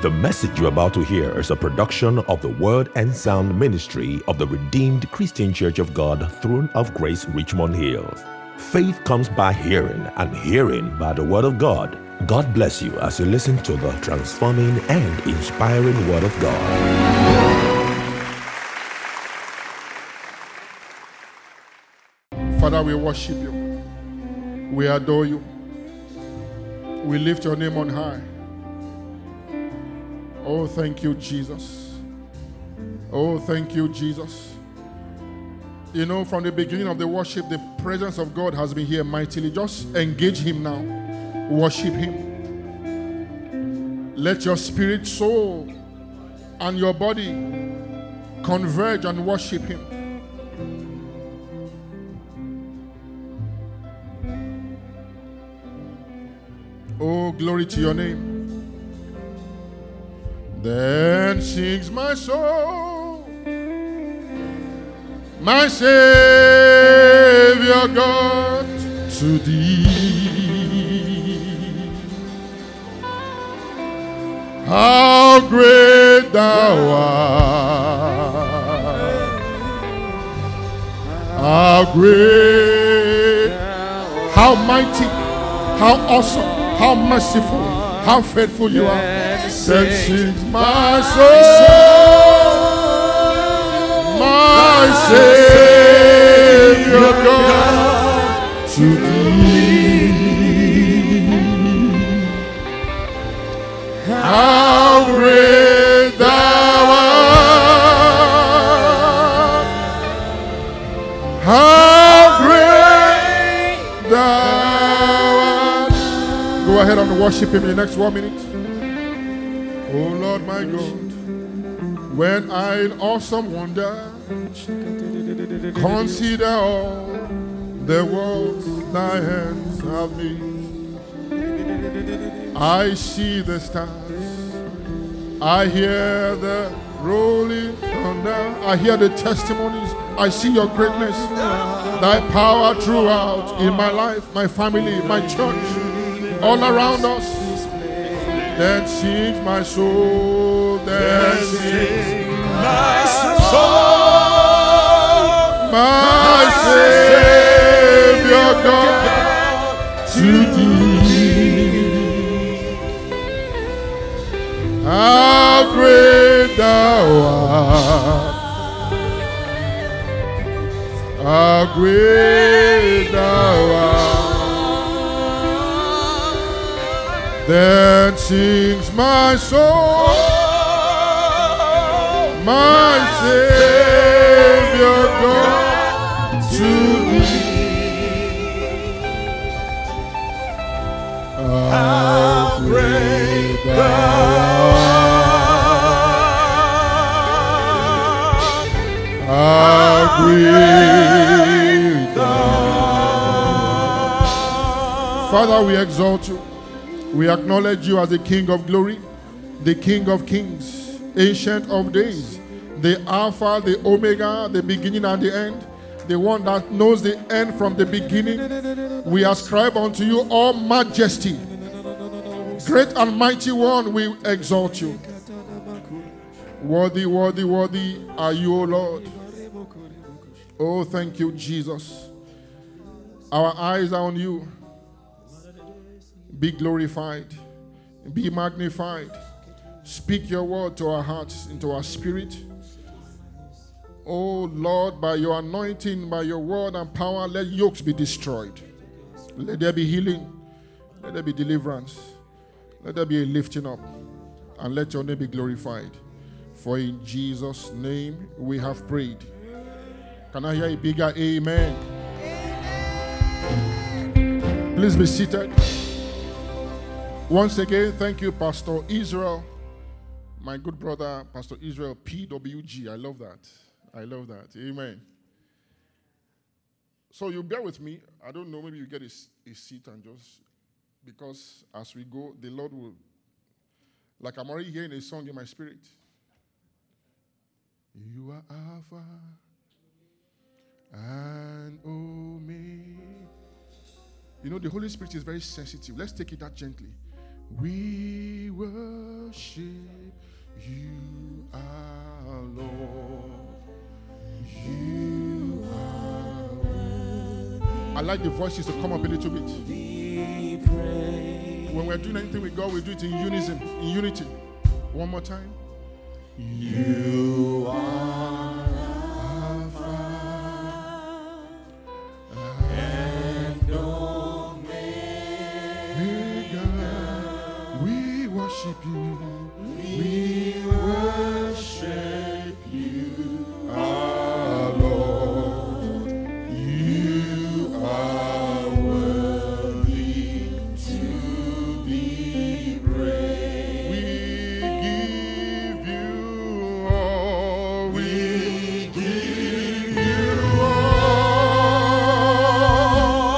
The message you're about to hear is a production of the Word and Sound Ministry of the Redeemed Christian Church of God, Throne of Grace, Richmond Hills. Faith comes by hearing, and hearing by the Word of God. God bless you as you listen to the transforming and inspiring Word of God. Father, we worship you. We adore you. We lift your name on high. Oh, thank you, Jesus. Oh, thank you, Jesus. You know, from the beginning of the worship, the presence of God has been here mightily. Just engage Him now. Worship Him. Let your spirit, soul, and your body converge and worship Him. Oh, glory to your name. Then sings my soul, my Savior God, to thee. How great thou art! How great, how mighty, how awesome, how merciful, how faithful you are. Then sings my soul, my Savior God, to thee. How great thou art! How Go ahead and worship Him in the next one minute. Oh Lord my God, when I in awesome wonder consider all the works thy hands have made. I see the stars, I hear the rolling thunder, I hear the testimonies, I see your greatness, thy power throughout in my life, my family, my church, all around us. Then sings my soul, then sings my soul, my Savior God to thee. How great thou art! How great thou art! Then sings my soul, my Savior God to thee. How great thou art! How great thou art! Father, we exalt you. We acknowledge you as the King of glory, the King of kings, ancient of days, the Alpha, the Omega, the beginning and the end, the one that knows the end from the beginning. We ascribe unto you all majesty. Great and mighty one, we exalt you. Worthy, worthy, worthy are you, O Lord. Oh, thank you, Jesus. Our eyes are on you. Be glorified, be magnified. Speak your word to our hearts, into our spirit. Oh Lord, by your anointing, by your word and power, let yokes be destroyed. Let there be healing. Let there be deliverance. Let there be a lifting up. And let your name be glorified. For in Jesus' name we have prayed. Can I hear a bigger amen? Please be seated. Once again, thank you, Pastor Israel, my good brother, Pastor Israel PWG. I love that. I love that. Amen. So you bear with me. I don't know, maybe you get a, a seat and just, because as we go, the Lord will, like I'm already hearing a song in my spirit. You are Alpha and Omega. You know, the Holy Spirit is very sensitive. Let's take it that gently. We worship you, our Lord. You are I like the voices to come up a little bit. When we're doing anything with God, we do it in unison, in unity. One more time. You are worship you. We worship you, our Lord. You are worthy to be praised. We give you all. We give you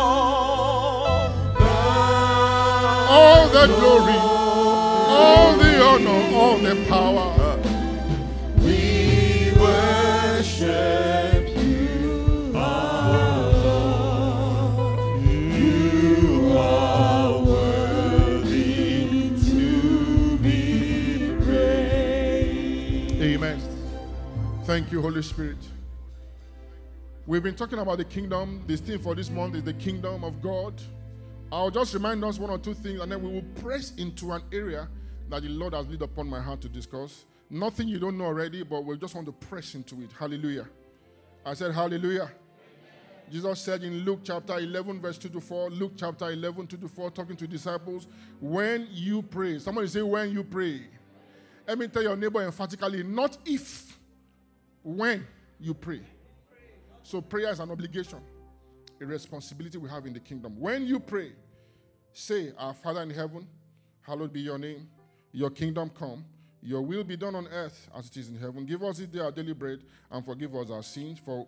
all. All the glory, all the power. We worship you, our Lord. You are worthy to be praised. Amen. Thank you, Holy Spirit. We've been talking about the kingdom. This theme for this month is the kingdom of God. I'll just remind us one or two things, and then we will press into an area that the Lord has laid upon my heart to discuss. Nothing you don't know already, but we just want to press into it. Hallelujah. I said, Hallelujah. Jesus said in Luke chapter 11, verse 2 to 4, Luke chapter 11, 2 to 4, talking to disciples, when you pray, somebody say, when you pray. Let me tell your neighbor emphatically, not if, when you pray. So prayer is an obligation, a responsibility we have in the kingdom. When you pray, say, Our Father in heaven, hallowed be your name. Your kingdom come. Your will be done on earth as it is in heaven. Give us this day our daily bread and forgive us our sins. For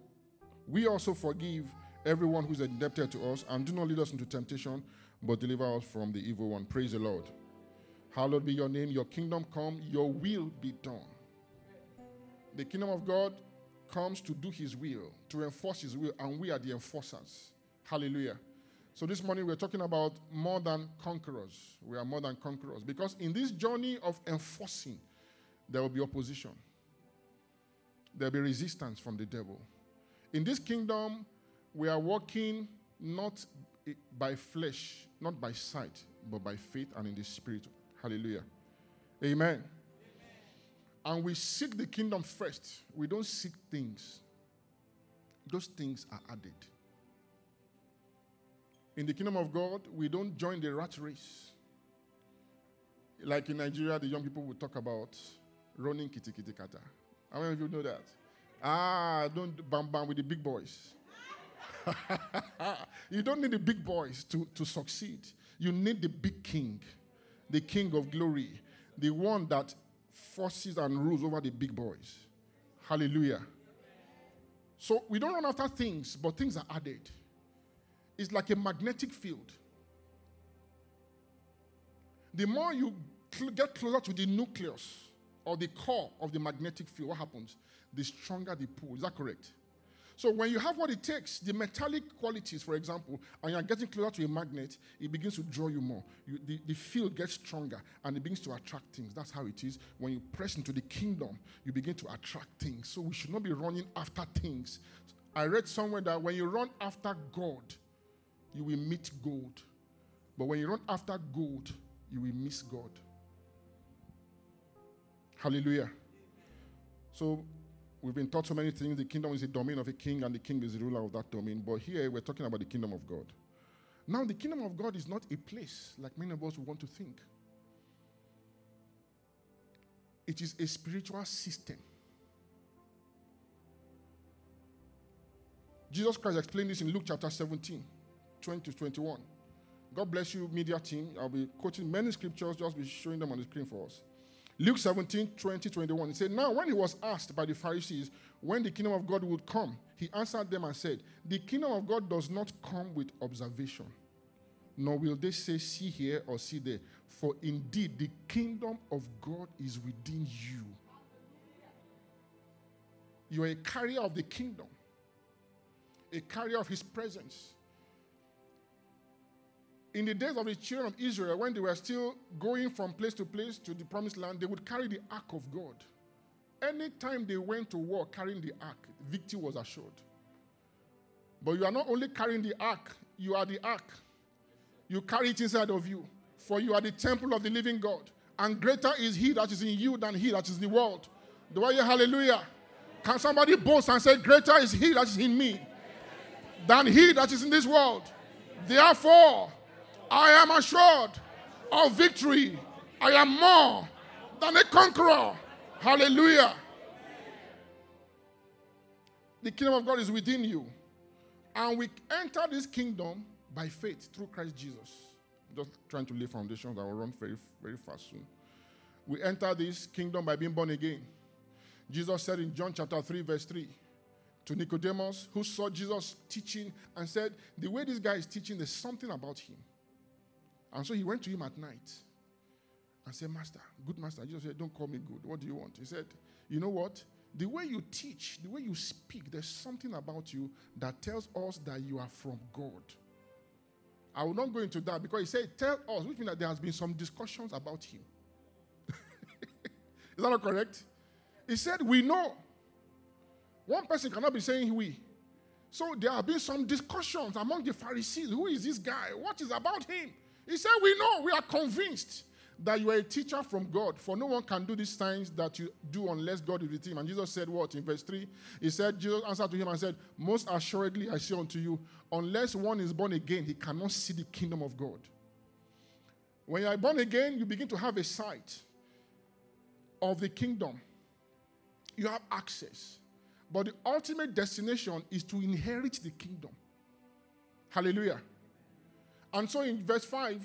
we also forgive everyone who's indebted to us. And do not lead us into temptation, but deliver us from the evil one. Praise the Lord. Hallowed be your name. Your kingdom come. Your will be done. The kingdom of God comes to do his will, to enforce his will, and we are the enforcers. Hallelujah. So this morning we're talking about more than conquerors. We are more than conquerors because in this journey of enforcing, there will be opposition. There will be resistance from the devil. In this kingdom, we are walking not by flesh, not by sight, but by faith and in the spirit. Hallelujah. Amen. And we seek the kingdom first. We don't seek things. Those things are added. In the kingdom of God, we don't join the rat race. Like in Nigeria, the young people will talk about running kitty kitty kata. How many of you know that? Ah, don't bam bam with the big boys. you don't need the big boys to, to succeed. You need the big king, the king of glory, the one that forces and rules over the big boys. Hallelujah. So we don't run after things, but things are added. It's like a magnetic field. The more you get closer to the nucleus or the core of the magnetic field, what happens? The stronger the pull. Is that correct? So when you have what it takes, the metallic qualities, for example, and you're getting closer to a magnet, it begins to draw you more. You, the, the field gets stronger and it begins to attract things. That's how it is. When you press into the kingdom, you begin to attract things. So we should not be running after things. I read somewhere that when you run after God, you will meet gold. But when you run after gold, you will miss God. Hallelujah. So we've been taught so many things. The kingdom is the domain of a king, and the king is the ruler of that domain. But here we're talking about the kingdom of God. Now, the kingdom of God is not a place like many of us want to think. It is a spiritual system. Jesus Christ explained this in Luke chapter 17, 20 to 21. God bless you, media team. I'll be quoting many scriptures, just be showing them on the screen for us. Luke 17, 20, 21. He said, Now, when he was asked by the Pharisees when the kingdom of God would come, he answered them and said, The kingdom of God does not come with observation, nor will they say, See here or see there. For indeed, the kingdom of God is within you. You are a carrier of the kingdom, a carrier of his presence. In the days of the children of Israel, when they were still going from place to place to the promised land, they would carry the ark of God. Anytime they went to war carrying the ark, victory was assured. But you are not only carrying the ark, you are the ark. You carry it inside of you. For you are the temple of the living God. And greater is he that is in you than he that is in the world. Do I hear hallelujah? Can somebody boast and say, Greater is he that is in me than he that is in this world? Therefore, I am assured of victory. I am more than a conqueror. Hallelujah. The kingdom of God is within you. And we enter this kingdom by faith through Christ Jesus. Just trying to lay foundations that will run very, very fast soon. We enter this kingdom by being born again. Jesus said in John chapter 3, verse 3 to Nicodemus, who saw Jesus teaching and said, The way this guy is teaching, there's something about him. And so he went to him at night and said, Master, good master. Jesus said, Don't call me good. What do you want? He said, You know what? The way you teach, the way you speak, there's something about you that tells us that you are from God. I will not go into that because he said, Tell us, which means that there has been some discussions about him. Is that not correct? He said, We know. One person cannot be saying we. So there have been some discussions among the Pharisees. Who is this guy? What is about him? He said, We know, we are convinced that you are a teacher from God. For no one can do these signs that you do unless God is with him. And Jesus said, What? In verse 3, he said, Jesus answered to him and said, Most assuredly I say unto you, unless one is born again, he cannot see the kingdom of God. When you are born again, you begin to have a sight of the kingdom. You have access. But the ultimate destination is to inherit the kingdom. Hallelujah. And so in verse 5,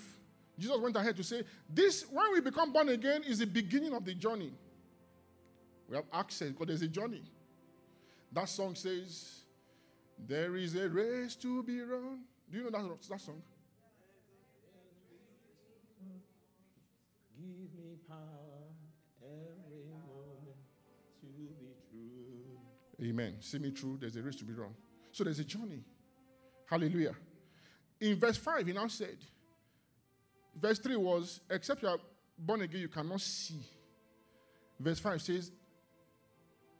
Jesus went ahead to say, This, when we become born again, is the beginning of the journey. We have access because there's a journey. That song says, There is a race to be run. Do you know that, that song? Give me power every moment to be true. Amen. See me through. There's a race to be run. So there's a journey. Hallelujah. In verse 5, he now said, verse 3 was, except you are born again, you cannot see. Verse 5 says,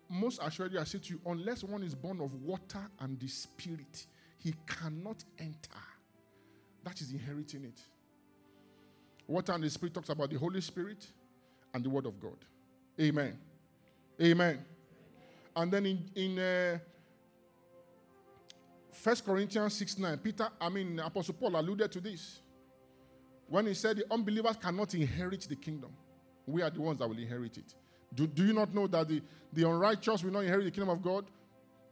Most assuredly I say to you, unless one is born of water and the spirit, he cannot enter. That is inheriting it. Water and the spirit talks about the Holy Spirit and the Word of God. Amen. Amen. And then in, in uh, 1 Corinthians 6 9, Peter, I mean, Apostle Paul alluded to this. When he said the unbelievers cannot inherit the kingdom, we are the ones that will inherit it. Do, do you not know that the, the unrighteous will not inherit the kingdom of God?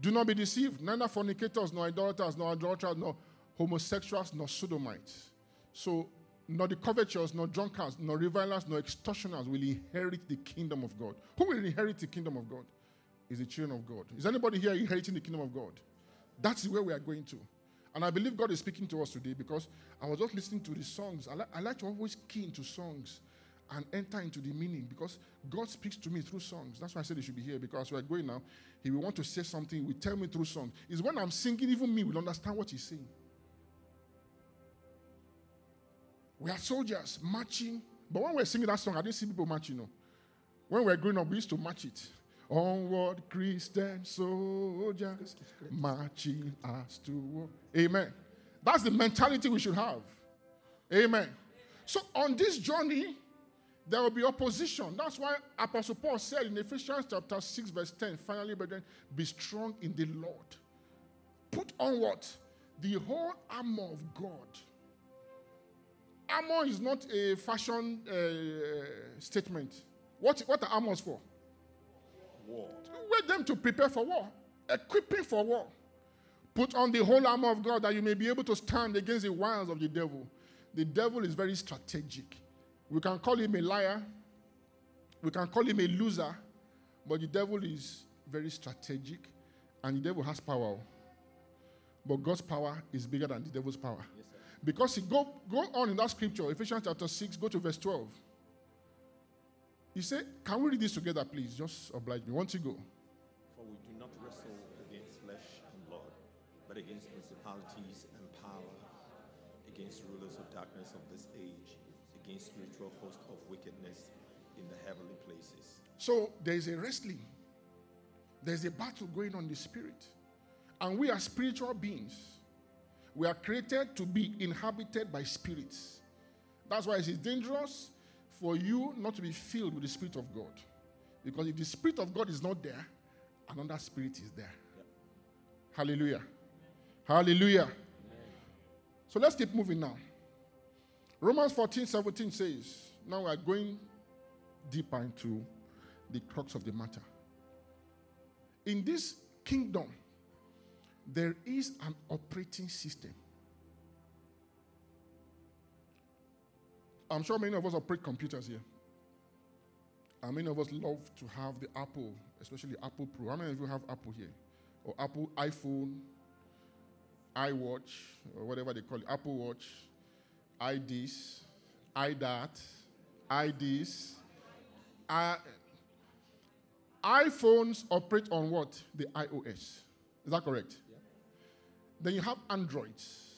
Do not be deceived. Neither fornicators, nor idolaters, nor adulterers, nor homosexuals, nor sodomites. So, nor the covetous, nor drunkards, nor revilers, nor extortioners will inherit the kingdom of God. Who will inherit the kingdom of God? Is the children of God. Is anybody here inheriting the kingdom of God? That's where we are going to. And I believe God is speaking to us today because I was just listening to the songs. I, li- I like to always key into songs and enter into the meaning because God speaks to me through songs. That's why I said he should be here because we're going now. He will want to say something, he will tell me through songs. It's when I'm singing, even me will understand what he's saying. We are soldiers marching, but when we're singing that song, I didn't see people marching. No. When we were growing up, we used to match it. Onward, Christian soldiers, marching us to war. Amen. That's the mentality we should have. Amen. So on this journey, there will be opposition. That's why Apostle Paul said in Ephesians chapter 6, verse 10, finally, brethren, be strong in the Lord. Put on what? The whole armor of God. Armor is not a fashion uh, statement. What, what are armors for? War. Wait them to prepare for war, equipping for war. Put on the whole armor of God that you may be able to stand against the wiles of the devil. The devil is very strategic. We can call him a liar, we can call him a loser, but the devil is very strategic and the devil has power. But God's power is bigger than the devil's power. Yes. Because he go, go on in that scripture, Ephesians chapter 6, go to verse 12. He said, Can we read this together, please? Just oblige me. Once you go. For we do not wrestle against flesh and blood, but against principalities and powers, against rulers of darkness of this age, against spiritual hosts of wickedness in the heavenly places. So there is a wrestling, there's a battle going on in the spirit. And we are spiritual beings. We are created to be inhabited by spirits. That's why it is dangerous for you not to be filled with the Spirit of God. Because if the Spirit of God is not there, another spirit is there. Hallelujah. Hallelujah. So let's keep moving now. Romans 14 17 says, now we are going deeper into the crux of the matter. In this kingdom, there is an operating system. I'm sure many of us operate computers here. And many of us love to have the Apple, especially Apple Pro. How many of you have Apple here? Or Apple iPhone, iWatch, or whatever they call it, Apple Watch, iDis, iDat, iDis. Uh, iPhones operate on what? The iOS. Is that correct? Yeah. Then you have Androids.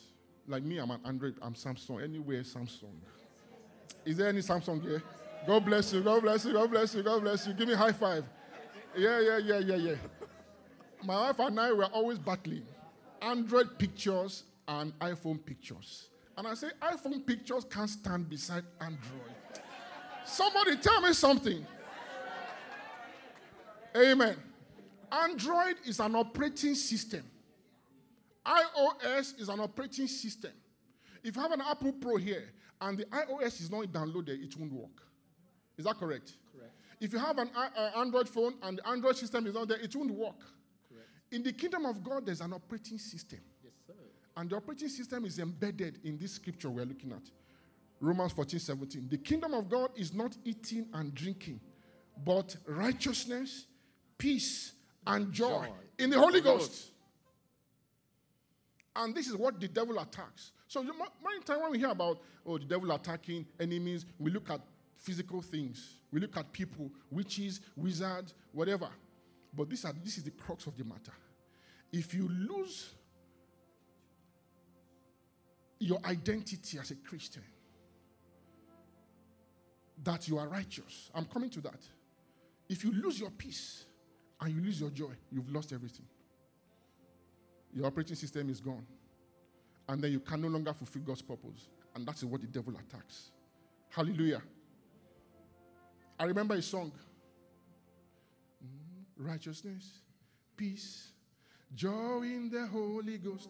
Like me, I'm an Android, I'm Samsung. Anywhere, Samsung. Is there any Samsung here? God bless you, God bless you, God bless you, God bless you. Give me high five. Yeah, yeah, yeah, yeah, yeah. My wife and I were always battling Android pictures and iPhone pictures. And I say, iPhone pictures can't stand beside Android. Somebody tell me something. Amen. Android is an operating system. iOS is an operating system. If you have an Apple Pro here and the iOS is not downloaded, it won't work. Is that correct? Correct. If you have an uh, Android phone and the Android system is not there, it won't work. Correct. In the kingdom of God, there's an operating system. Yes, sir. And the operating system is embedded in this scripture we're looking at. Romans 14, 17. The kingdom of God is not eating and drinking, but righteousness, peace, and joy, Joy. in the Holy Ghost. And this is what the devil attacks. So, many times when we hear about, oh, the devil attacking enemies, we look at physical things. We look at people, witches, wizards, whatever. But this, are, this is the crux of the matter. If you lose your identity as a Christian, that you are righteous, I'm coming to that. If you lose your peace and you lose your joy, you've lost everything. Your operating system is gone. And then you can no longer fulfill God's purpose. And that is what the devil attacks. Hallelujah. I remember a song Mm, Righteousness, peace, joy in the Holy Ghost.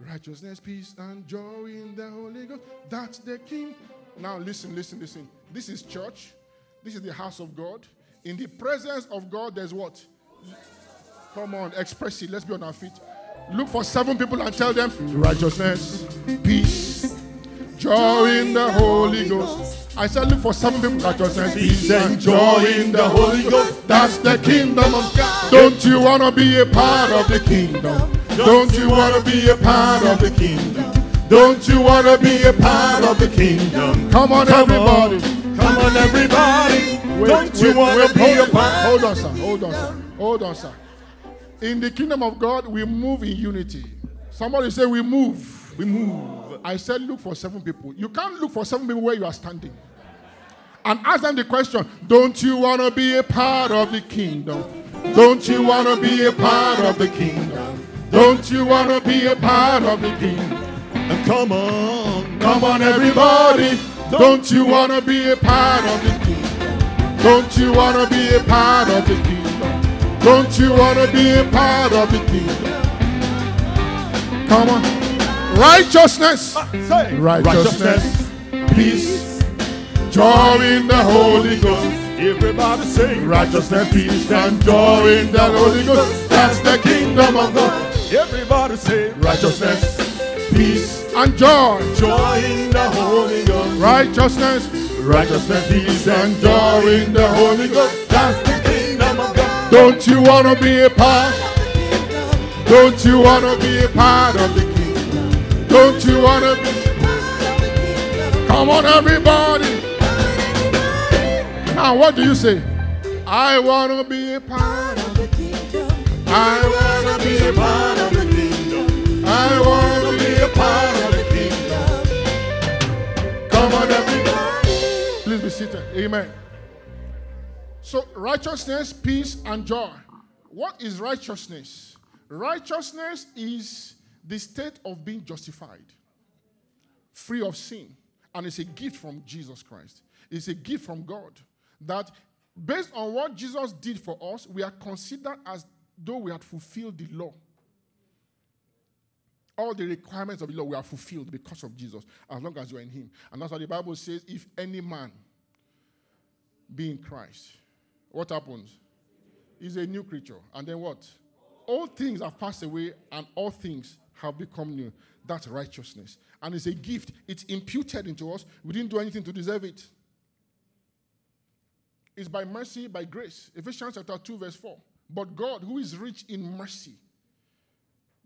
Righteousness, peace, and joy in the Holy Ghost. That's the King. Now, listen, listen, listen. This is church. This is the house of God. In the presence of God, there's what? Come on, express it. Let's be on our feet. Look for seven people and tell them righteousness, peace, joy in the Holy Ghost. I said, look for seven people, righteousness, peace, and joy in the Holy Ghost. That's the kingdom of God. Don't you want to be a part of the kingdom? Don't you want to be a part of the kingdom? Don't you want to be a part of the kingdom? Come on, everybody. Come on, everybody. Wait, Don't you want to be a part? Hold on, sir. Hold on, sir. Hold on, sir. In the kingdom of God, we move in unity. Somebody say we move. We move. I said look for seven people. You can't look for seven people where you are standing. And ask them the question, don't you want to be a part of the kingdom? Don't you want to be a part of the kingdom? Don't you want to be a part of the kingdom? And come on. Come on, everybody. Don't you want to be a part of the kingdom? Don't you want to be a part of the kingdom? Don't you want to be a part of the kingdom? Come on. Righteousness, uh, righteousness, peace, joy in the Holy Ghost. Everybody sing Righteousness, peace, and joy in the Holy Ghost. That's the kingdom of God. Everybody say Righteousness, peace, and joy. joy in the Holy Ghost. Righteousness, righteousness, peace, and joy in the Holy Ghost. That's the kingdom of God. Don't you want to be a part? Don't you want to be a part of the kingdom? Don't you want to be? a part of the kingdom? Come on, everybody. Now, what do you say? I want to be a part of the kingdom. I want to be a part of the kingdom. I want to be a part of the kingdom. Come on, everybody. Please be seated. Amen. So, righteousness, peace, and joy. What is righteousness? Righteousness is the state of being justified, free of sin, and it's a gift from Jesus Christ. It's a gift from God that, based on what Jesus did for us, we are considered as though we had fulfilled the law. All the requirements of the law were fulfilled because of Jesus, as long as you are in Him. And that's why the Bible says, if any man be in Christ, what happens? He's a new creature. And then what? All things have passed away, and all things have become new. That's righteousness. And it's a gift, it's imputed into us. We didn't do anything to deserve it. It's by mercy, by grace. Ephesians chapter 2, verse 4. But God, who is rich in mercy,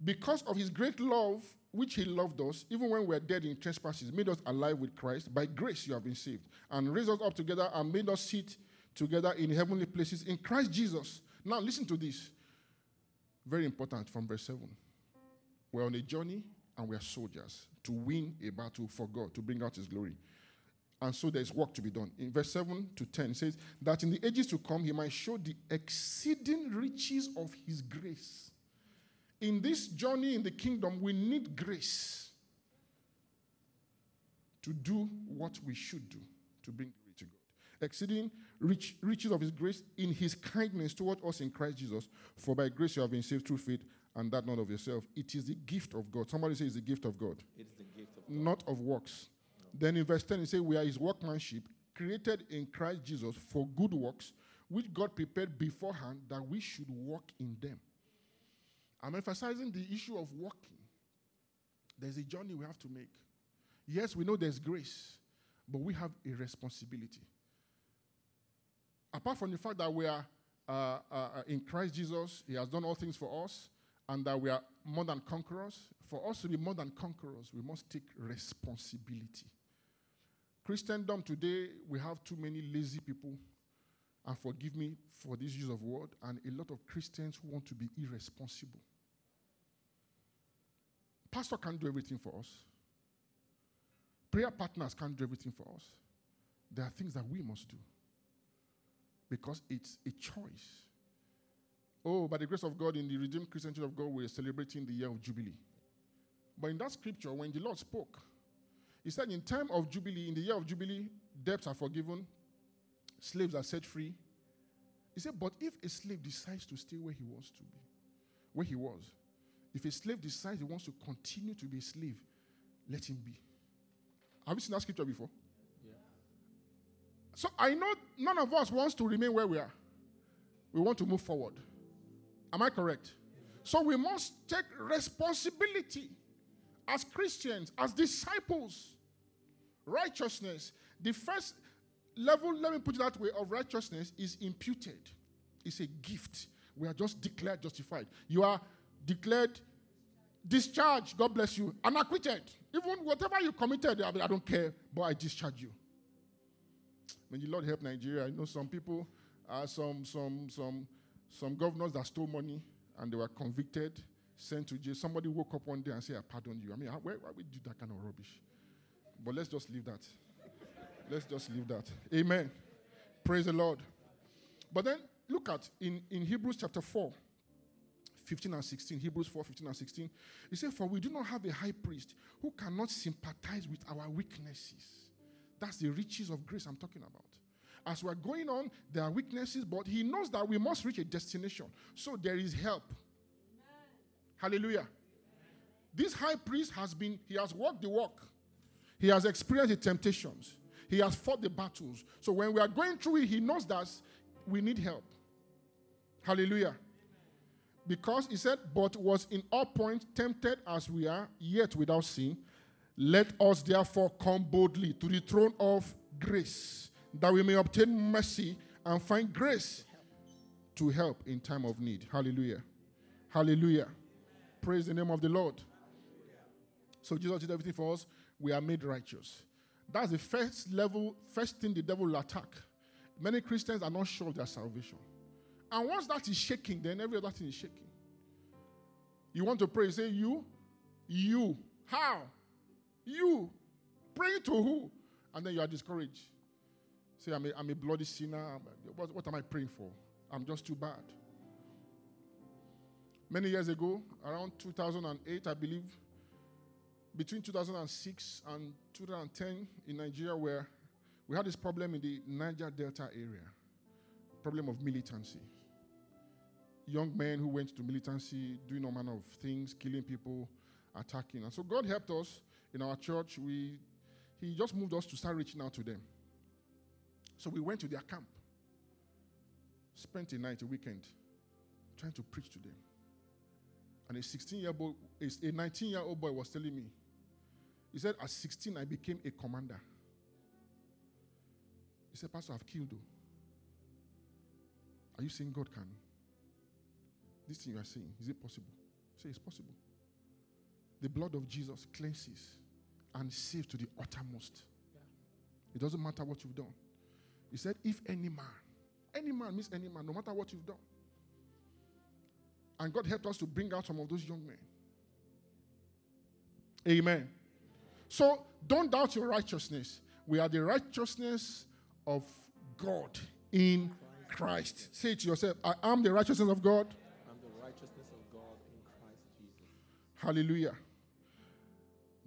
because of his great love, which he loved us, even when we were dead in trespasses, made us alive with Christ. By grace you have been saved, and raised us up together and made us sit together in heavenly places in Christ Jesus. Now, listen to this. Very important from verse 7. We're on a journey and we are soldiers to win a battle for God, to bring out his glory. And so there's work to be done. In verse 7 to 10, it says, That in the ages to come he might show the exceeding riches of his grace. In this journey in the kingdom, we need grace to do what we should do to bring. Exceeding rich, riches of his grace in his kindness toward us in Christ Jesus. For by grace you have been saved through faith, and that not of yourself. It is the gift of God. Somebody say it's the gift of God. It's the gift of God. Not of works. Then in verse 10, it says, We are his workmanship, created in Christ Jesus for good works, which God prepared beforehand that we should walk in them. I'm emphasizing the issue of walking. There's a journey we have to make. Yes, we know there's grace, but we have a responsibility. Apart from the fact that we are uh, uh, in Christ Jesus, He has done all things for us, and that we are more than conquerors, for us to be more than conquerors, we must take responsibility. Christendom today, we have too many lazy people, and forgive me for this use of word, and a lot of Christians who want to be irresponsible. Pastor can't do everything for us. Prayer partners can't do everything for us. There are things that we must do because it's a choice. Oh, by the grace of God, in the Redeemed Christian Church of God, we're celebrating the year of Jubilee. But in that scripture, when the Lord spoke, He said, In time of Jubilee, in the year of Jubilee, debts are forgiven, slaves are set free. He said, But if a slave decides to stay where he wants to be, where he was, if a slave decides he wants to continue to be a slave, let him be. Have you seen that scripture before? So I know none of us wants to remain where we are. We want to move forward. Am I correct? So we must take responsibility as Christians, as disciples. Righteousness. The first level, let me put it that way, of righteousness is imputed. It's a gift. We are just declared justified. You are declared discharged. God bless you. And acquitted. Even whatever you committed, I, mean, I don't care, but I discharge you. May the Lord help Nigeria. I know some people, uh, some, some, some, some governors that stole money and they were convicted, sent to jail. Somebody woke up one day and said, I pardon you. I mean, why, why we do that kind of rubbish? But let's just leave that. let's just leave that. Amen. Praise the Lord. But then look at in, in Hebrews chapter 4, 15 and 16, Hebrews 4, 15 and 16. He said, For we do not have a high priest who cannot sympathize with our weaknesses. That's the riches of grace I'm talking about. As we're going on, there are weaknesses, but he knows that we must reach a destination. So there is help. Hallelujah. This high priest has been, he has walked the walk. He has experienced the temptations. He has fought the battles. So when we are going through it, he knows that we need help. Hallelujah. Because he said, but was in all points tempted as we are, yet without sin. Let us therefore come boldly to the throne of grace, that we may obtain mercy and find grace to help in time of need. Hallelujah. Hallelujah. Praise the name of the Lord. So Jesus did everything for us. We are made righteous. That's the first level, first thing the devil will attack. Many Christians are not sure of their salvation. And once that is shaking, then every other thing is shaking. You want to pray, say, You, you, how? You, praying to who? And then you are discouraged. Say, I'm a, I'm a bloody sinner. What, what am I praying for? I'm just too bad. Many years ago, around 2008, I believe, between 2006 and 2010 in Nigeria, where we had this problem in the Niger Delta area problem of militancy. Young men who went to militancy, doing all manner of things, killing people, attacking. And so God helped us in our church. We, he just moved us to start reaching out to them. So we went to their camp, spent a night, a weekend, trying to preach to them. And a 16 year old, a 19 year old boy was telling me, he said, at 16, I became a commander. He said, Pastor, I've killed you. Are you saying God can? This thing you are saying, is it possible? Say it's possible. The blood of Jesus cleanses and saves to the uttermost. Yeah. It doesn't matter what you've done. He said, if any man, any man means any man, no matter what you've done. And God helped us to bring out some of those young men. Amen. So don't doubt your righteousness. We are the righteousness of God in Christ. Say it to yourself I am the righteousness of God. I'm the righteousness of God in Christ Jesus. Hallelujah.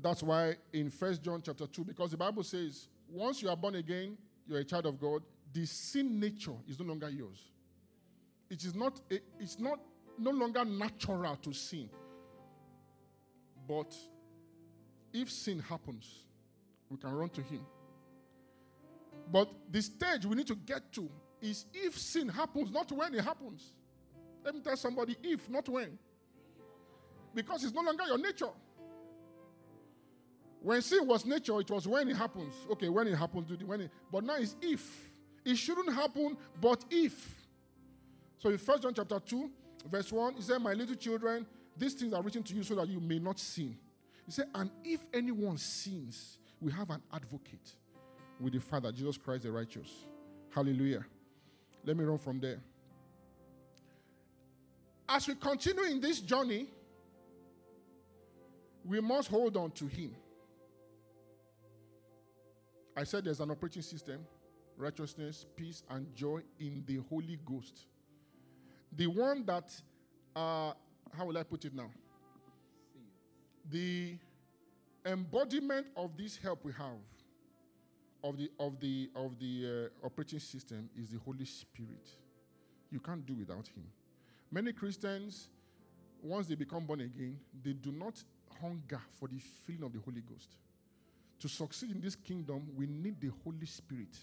That's why in First John chapter 2, because the Bible says, once you are born again, you're a child of God, the sin nature is no longer yours. It is not, it's not no longer natural to sin. But if sin happens, we can run to Him. But the stage we need to get to is if sin happens, not when it happens. Let me tell somebody if, not when. Because it's no longer your nature. When sin was nature, it was when it happens. Okay, when it happens, do the when it, but now it's if. It shouldn't happen, but if. So in First John chapter 2, verse 1, he said, My little children, these things are written to you so that you may not sin. He said, And if anyone sins, we have an advocate with the Father, Jesus Christ the righteous. Hallelujah. Let me run from there. As we continue in this journey, we must hold on to Him. I said there's an operating system righteousness, peace, and joy in the Holy Ghost. The one that, uh, how will I put it now? The embodiment of this help we have of the of the of the uh, operating system is the Holy Spirit. You can't do without Him. Many Christians, once they become born again, they do not hunger for the feeling of the Holy Ghost. To succeed in this kingdom, we need the Holy Spirit.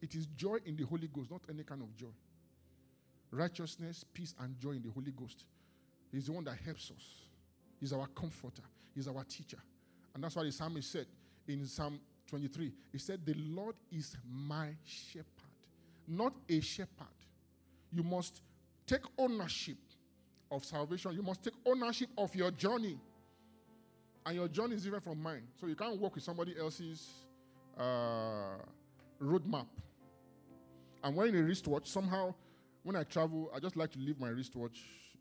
It is joy in the Holy Ghost, not any kind of joy. Righteousness, peace, and joy in the Holy Ghost. He's the one that helps us. He's our comforter. He's our teacher. And that's why the psalmist said in Psalm 23, he said, The Lord is my shepherd, not a shepherd. You must take ownership of salvation. You must take ownership of your journey. And your journey is different from mine. So you can't walk with somebody else's uh, roadmap. And wearing a wristwatch, somehow, when I travel, I just like to leave my wristwatch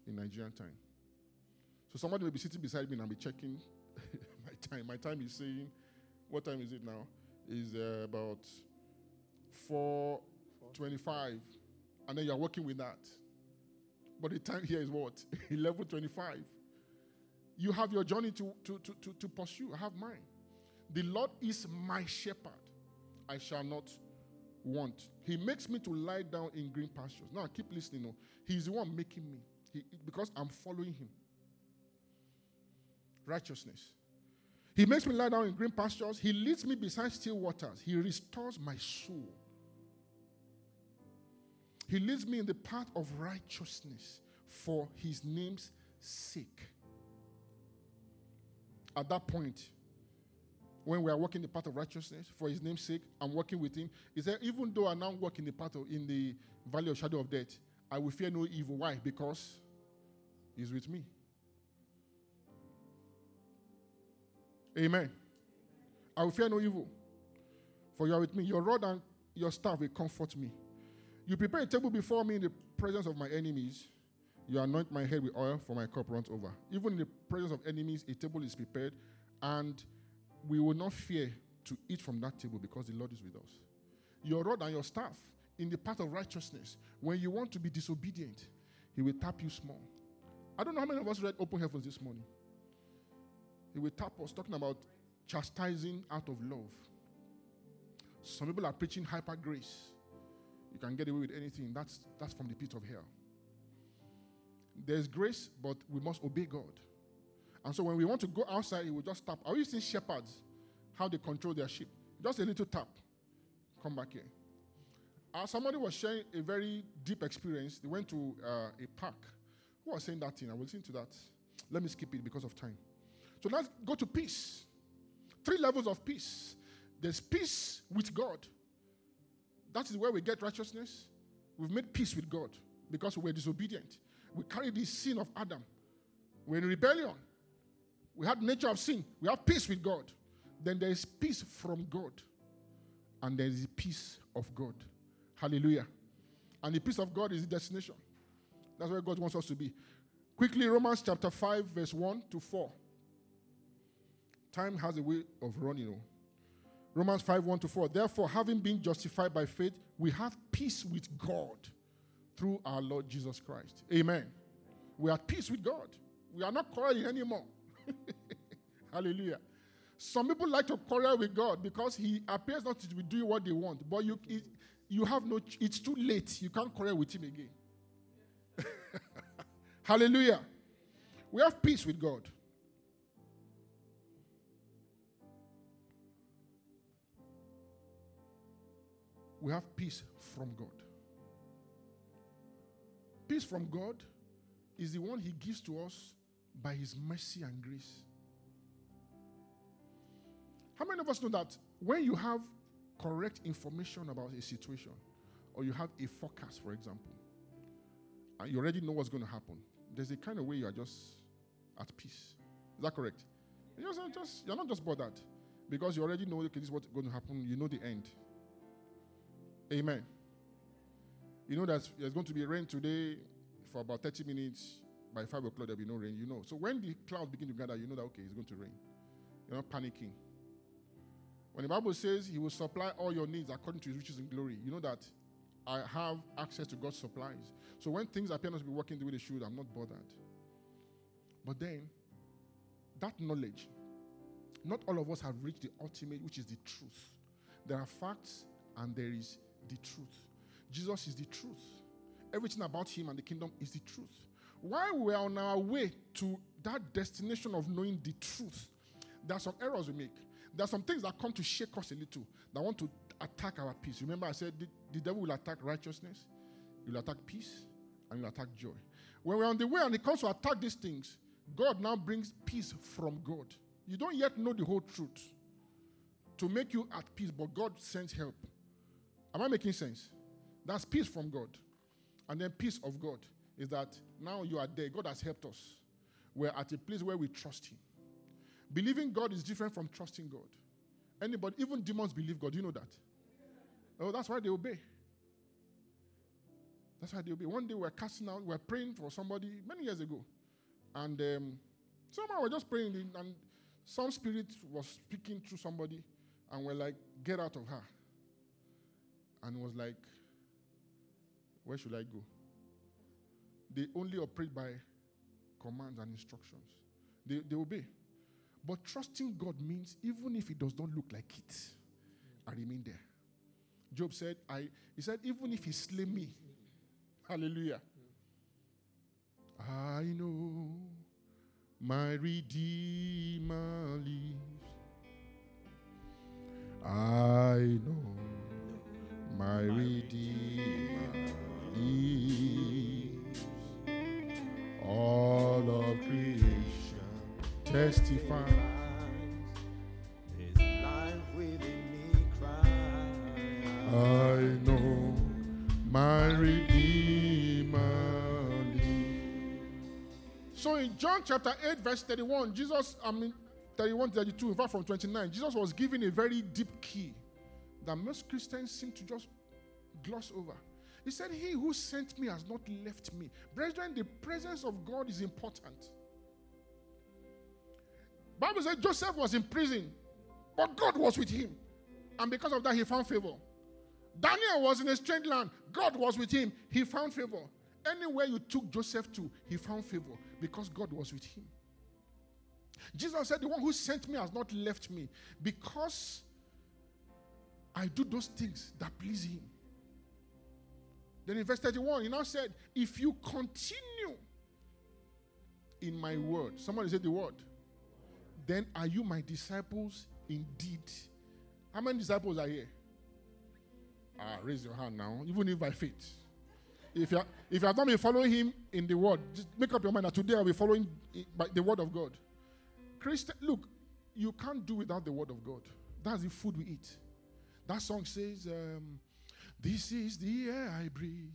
in Nigerian time. So somebody may be sitting beside me and I'll be checking my time. My time is saying, what time is it now? Is uh, about 4.25. And then you're working with that. But the time here is what? 11.25. You have your journey to, to, to, to, to pursue. I have mine. The Lord is my shepherd. I shall not want. He makes me to lie down in green pastures. Now, keep listening. Oh. No. He's the one making me he, because I'm following him. Righteousness. He makes me lie down in green pastures. He leads me beside still waters. He restores my soul. He leads me in the path of righteousness for his name's sake. At that point, when we are walking the path of righteousness for his name's sake, I'm walking with him. He said, even though I now walk in the path of in the valley of shadow of death, I will fear no evil. Why? Because he's with me. Amen. I will fear no evil. For you are with me. Your rod and your staff will comfort me. You prepare a table before me in the presence of my enemies. You anoint my head with oil, for my cup runs over. Even in the presence of enemies, a table is prepared, and we will not fear to eat from that table because the Lord is with us. your rod and your staff in the path of righteousness. When you want to be disobedient, he will tap you small. I don't know how many of us read Open Heavens this morning. He will tap us talking about chastising out of love. Some people are preaching hyper grace. You can get away with anything. That's, that's from the pit of hell. There's grace, but we must obey God. And so when we want to go outside, will just tap. Are you seeing shepherds? How they control their sheep? Just a little tap. Come back here. Uh, somebody was sharing a very deep experience. They went to uh, a park. Who was saying that thing? I will listen to that. Let me skip it because of time. So let's go to peace. Three levels of peace. There's peace with God. That is where we get righteousness. We've made peace with God because we're disobedient. We carry the sin of Adam. We're in rebellion. We had nature of sin. We have peace with God. Then there is peace from God. And there is peace of God. Hallelujah. And the peace of God is the destination. That's where God wants us to be. Quickly, Romans chapter 5, verse 1 to 4. Time has a way of running. You know. Romans 5, 1 to 4. Therefore, having been justified by faith, we have peace with God through our Lord Jesus Christ. Amen. We are at peace with God. We are not quarreling anymore. Hallelujah. Some people like to quarrel with God because He appears not to be doing what they want, but you, it, you have no. It's too late. You can't quarrel with Him again. Hallelujah. We have peace with God. We have peace from God. Peace from God is the one He gives to us by His mercy and grace. How many of us know that when you have correct information about a situation, or you have a forecast, for example, and you already know what's going to happen, there's a kind of way you are just at peace. Is that correct? You're, just, you're not just bothered because you already know, okay, this is what's going to happen. You know the end. Amen. You know that there's going to be rain today for about 30 minutes. By 5 o'clock, there'll be no rain. You know. So when the clouds begin to gather, you know that, okay, it's going to rain. You're not panicking. When the Bible says he will supply all your needs according to his riches in glory, you know that I have access to God's supplies. So when things appear not to be working the way they should, I'm not bothered. But then, that knowledge, not all of us have reached the ultimate, which is the truth. There are facts and there is the truth. Jesus is the truth. Everything about him and the kingdom is the truth. While we are on our way to that destination of knowing the truth, there are some errors we make. There are some things that come to shake us a little, that want to attack our peace. Remember, I said the, the devil will attack righteousness, he will attack peace, and he will attack joy. When we're on the way and he comes to attack these things, God now brings peace from God. You don't yet know the whole truth to make you at peace, but God sends help. Am I making sense? That's peace from God. And then peace of God is that now you are there. God has helped us. We're at a place where we trust Him. Believing God is different from trusting God. Anybody, even demons believe God. You know that? Oh, that's why they obey. That's why they obey. One day we were casting out, we were praying for somebody many years ago. And um, somehow we were just praying, and some spirit was speaking to somebody, and we're like, get out of her and it was like, Where should I go? They only operate by commands and instructions, they, they obey. But trusting God means even if it does not look like it, I remain there. Job said, I he said, even if he slay me, hallelujah. I know my Redeemer lives. I know my Redeemer All of creation testifies. I know my Redeemer. So in John chapter 8, verse 31, Jesus, I mean, 31, 32, in fact, from 29, Jesus was giving a very deep key that most Christians seem to just gloss over. He said, He who sent me has not left me. Brethren, the presence of God is important. Bible said Joseph was in prison, but God was with him. And because of that, he found favor. Daniel was in a strange land. God was with him. He found favor. Anywhere you took Joseph to, he found favor because God was with him. Jesus said, The one who sent me has not left me because I do those things that please him. Then in verse 31, he now said, If you continue in my word, somebody said the word, then are you my disciples indeed? How many disciples are here? Ah, raise your hand now, even if by faith. If you, are, if you have not been following him in the word, just make up your mind that today I'll be following by the word of God. Christian, look, you can't do without the word of God. That's the food we eat. That song says, um, This is the air I breathe.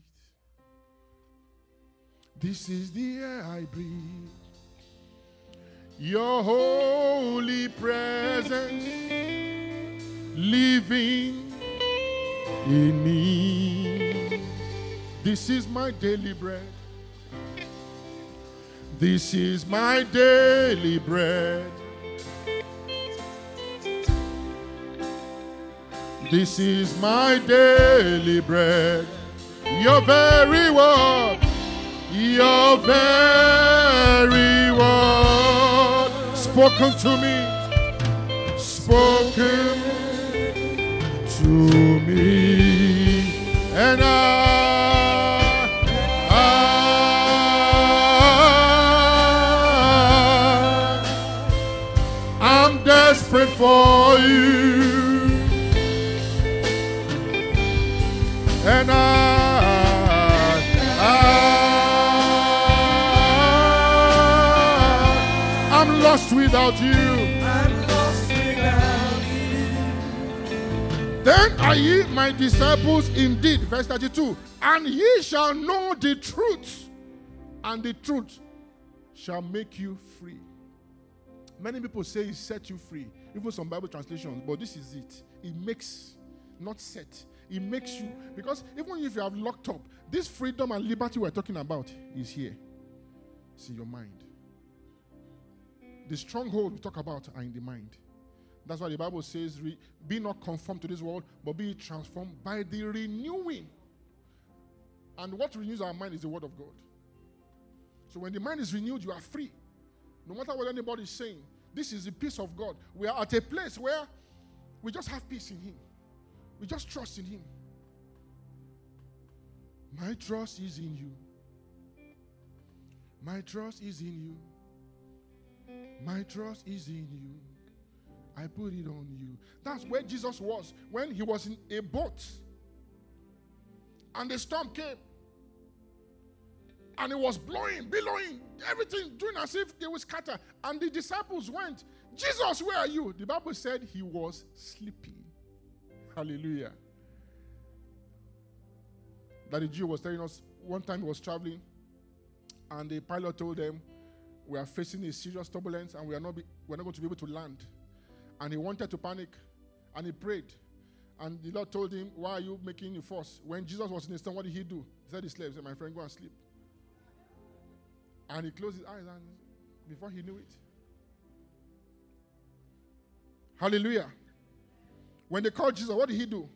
This is the air I breathe. Your holy presence living in me. This is my daily bread. This is my daily bread. This is my daily bread. Your very word. Your very word. Spoken to me. Spoken to me. And I. I I'm desperate for you. I'm lost without you. Then are ye my disciples indeed. Verse 32. And ye shall know the truth, and the truth shall make you free. Many people say it set you free, even some Bible translations, but this is it. It makes, not set. It makes you, because even if you have locked up, this freedom and liberty we're talking about is here. It's in your mind. The stronghold we talk about are in the mind. That's why the Bible says, Be not conformed to this world, but be transformed by the renewing. And what renews our mind is the Word of God. So when the mind is renewed, you are free. No matter what anybody is saying, this is the peace of God. We are at a place where we just have peace in Him. We just trust in Him. My trust is in you. My trust is in you. My trust is in you. I put it on you. That's where Jesus was when he was in a boat and the storm came and it was blowing, billowing, everything doing as if they would scatter. And the disciples went, Jesus, where are you? The Bible said he was sleeping. Hallelujah. That the Jew was telling us one time he was traveling, and the pilot told them, We are facing a serious turbulence and we are not, be, we're not going to be able to land. And he wanted to panic, and he prayed. And the Lord told him, Why are you making a fuss? When Jesus was in the storm, what did he do? He said, He slept. He said, My friend, go and sleep. And he closed his eyes, and before he knew it, Hallelujah. When they called Jesus, what did he do?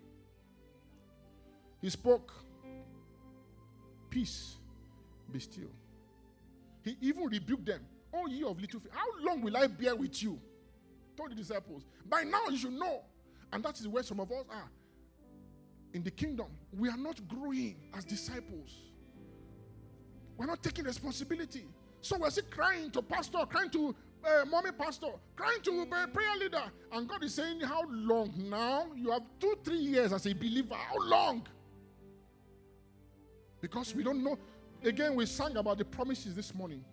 He spoke, Peace, be still. He even rebuked them. Oh, ye of little faith, how long will I bear with you? Told the disciples. By now you should know. And that is where some of us are. In the kingdom, we are not growing as disciples. We're not taking responsibility. So we're still crying to pastor, crying to uh, mommy pastor, crying to uh, prayer leader. And God is saying, How long now? You have two, three years as a believer. How long? Because we don't know. Again, we sang about the promises this morning.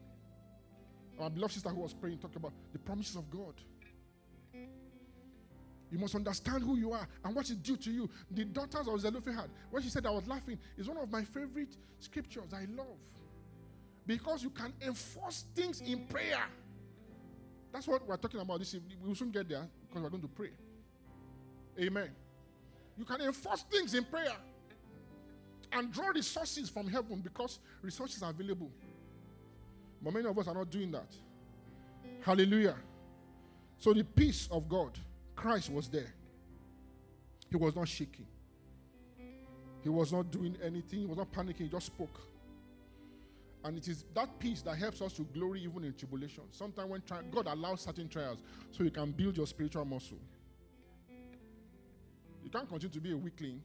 Our beloved sister who was praying talked about the promises of God. You must understand who you are and what is due to you. The daughters of Zelophehad, when she said I was laughing, is one of my favorite scriptures I love. Because you can enforce things in prayer. That's what we're talking about this evening. We will soon get there because we're going to pray. Amen. You can enforce things in prayer and draw resources from heaven because resources are available. But many of us are not doing that. Hallelujah. So the peace of God, Christ was there. He was not shaking. He was not doing anything, he was not panicking, he just spoke. And it is that peace that helps us to glory even in tribulation. Sometimes when tri- God allows certain trials so you can build your spiritual muscle. You can't continue to be a weakling.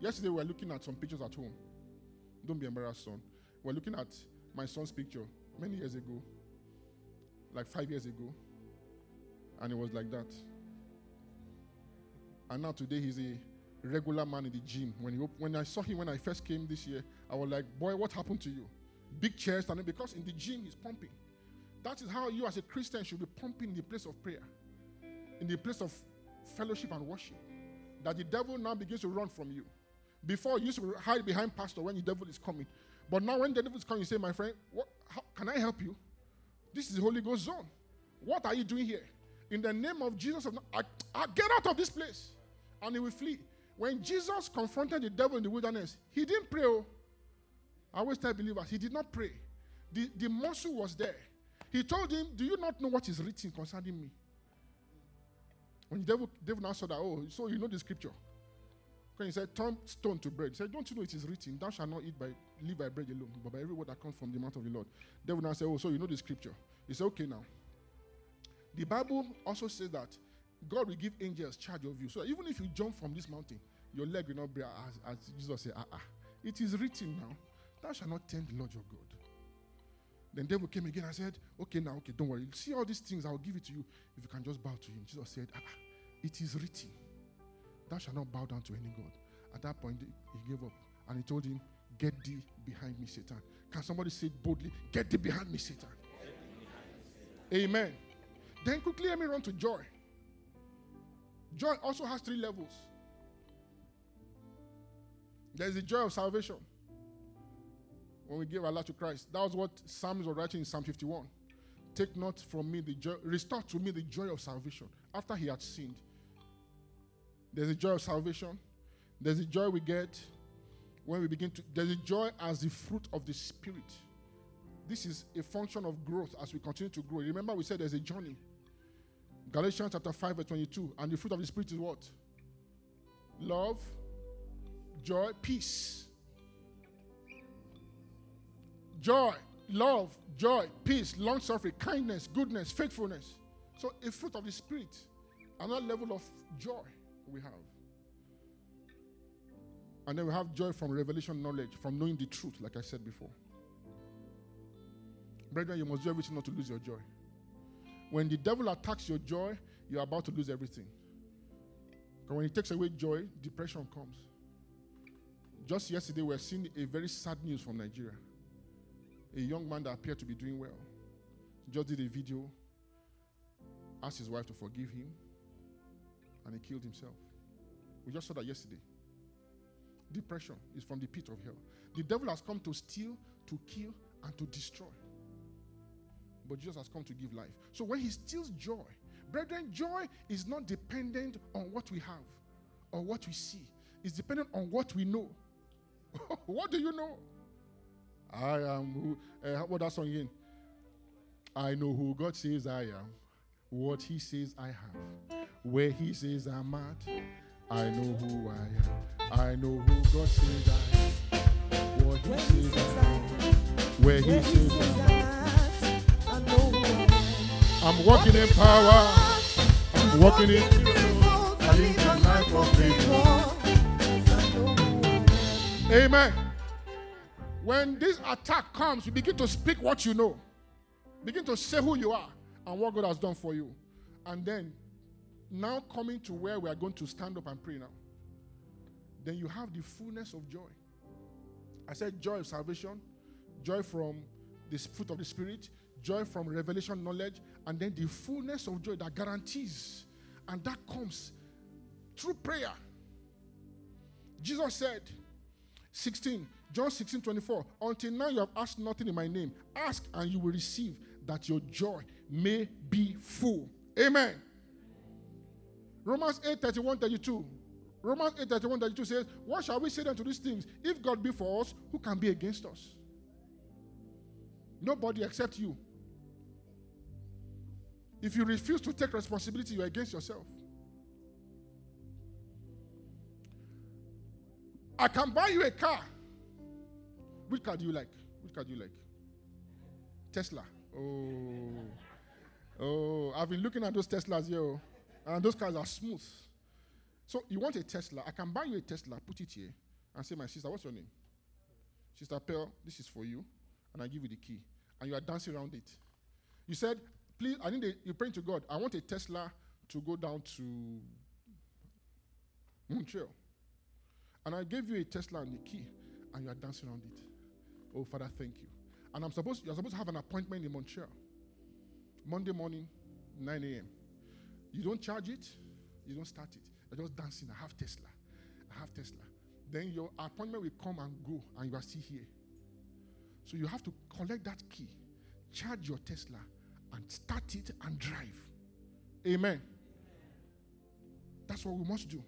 Yesterday we were looking at some pictures at home. Don't be embarrassed, son. We're looking at my son's picture many years ago, like five years ago, and it was like that. And now today he's a regular man in the gym. When he, when I saw him when I first came this year, I was like, boy, what happened to you? Big chairs standing because in the gym he's pumping. That is how you as a Christian should be pumping in the place of prayer, in the place of fellowship and worship. That the devil now begins to run from you. Before you used to hide behind pastor when the devil is coming. But now when the devil is coming, you say, My friend, what how, can I help you? This is the Holy Ghost zone. What are you doing here? In the name of Jesus, I, I get out of this place. And he will flee. When Jesus confronted the devil in the wilderness, he didn't pray. Oh. I always tell believers, he did not pray. The, the muscle was there. He told him, Do you not know what is written concerning me? When the devil, devil now saw that, oh, so you know the scripture. He said, Turn stone to bread, he said, Don't you know it is written, Thou shalt not eat by live by bread alone, but by every word that comes from the mouth of the Lord. Devil now said, Oh, so you know the scripture. He said, Okay now. The Bible also says that God will give angels charge of you. So even if you jump from this mountain, your leg will not break, as, as Jesus said, ah, ah. It is written now, thou shalt not tempt the Lord your God. Then devil came again and said, Okay, now, okay, don't worry. See all these things, I will give it to you if you can just bow to him. Jesus said, ah, ah, It is written, Thou shalt not bow down to any God. At that point, he gave up and he told him, Get thee behind me, Satan. Can somebody say boldly? Get thee behind me, Satan. Amen. Then quickly let me run to joy. Joy also has three levels. There's the joy of salvation. When we give our life to Christ, that was what Psalms was writing in Psalm 51. Take not from me the joy, restore to me the joy of salvation after he had sinned. There's a joy of salvation. There's a joy we get when we begin to, there's a joy as the fruit of the Spirit. This is a function of growth as we continue to grow. Remember, we said there's a journey. Galatians chapter 5, verse 22. And the fruit of the Spirit is what? Love, joy, peace. Joy, love, joy, peace, long suffering, kindness, goodness, faithfulness. So, a fruit of the Spirit, another level of joy we have. And then we have joy from revelation knowledge, from knowing the truth, like I said before. Brethren, you must do everything not to lose your joy. When the devil attacks your joy, you're about to lose everything. Because when he takes away joy, depression comes. Just yesterday, we were seeing a very sad news from Nigeria. A young man that appeared to be doing well just did a video, asked his wife to forgive him, and he killed himself. We just saw that yesterday. Depression is from the pit of hell. The devil has come to steal, to kill, and to destroy. But Jesus has come to give life. So when he steals joy, brethren, joy is not dependent on what we have or what we see, it's dependent on what we know. what do you know? I am who, uh, what that song again? I know who God says I am, what He says I have, where He says I'm at. I know who I am. I know who God says I am, what He Where says I am, where He says I'm I know who I am. I'm walking in power. I'm walking in. I live a life of favor. I know who I am. Amen. When this attack comes, you begin to speak what you know. Begin to say who you are and what God has done for you. And then, now coming to where we are going to stand up and pray now. Then you have the fullness of joy. I said joy of salvation, joy from the fruit of the Spirit, joy from revelation knowledge, and then the fullness of joy that guarantees. And that comes through prayer. Jesus said, 16, John 16, 24. Until now you have asked nothing in my name. Ask and you will receive that your joy may be full. Amen. Romans 8, 31, 32. Romans 8, 31, 32 says, What shall we say then to these things? If God be for us, who can be against us? Nobody except you. If you refuse to take responsibility, you're against yourself. I can buy you a car. Which car do you like? Which car do you like? Tesla. Oh. Oh, I've been looking at those Teslas here, oh, and those cars are smooth. So you want a Tesla? I can buy you a Tesla, put it here, and say, "My sister, what's your name?" Sister Pearl, this is for you, and I give you the key, and you are dancing around it. You said, "Please, I need a, you praying to God. I want a Tesla to go down to Montreal, and I gave you a Tesla and the key, and you are dancing around it. Oh, Father, thank you. And I'm supposed you're supposed to have an appointment in Montreal. Monday morning, 9 a.m. You don't charge it, you don't start it. You're just dancing. I have Tesla. I have Tesla. Then your appointment will come and go, and you are still here. So you have to collect that key, charge your Tesla, and start it and drive. Amen. That's what we must do.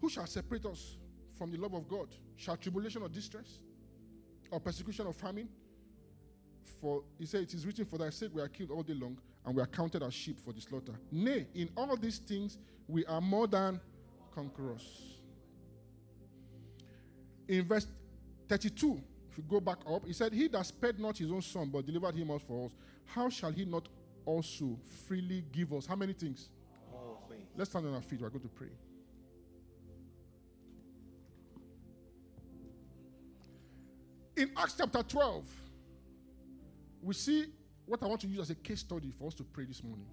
Who shall separate us from the love of God? Shall tribulation or distress? Or persecution or famine? For he said, It is written, For thy sake we are killed all day long, and we are counted as sheep for the slaughter. Nay, in all these things we are more than conquerors. In verse 32, if we go back up, he said, He that spared not his own son, but delivered him up for us, how shall he not also freely give us? How many things? All things. Let's stand on our feet. We're going to pray. In Acts chapter 12, we see what I want to use as a case study for us to pray this morning.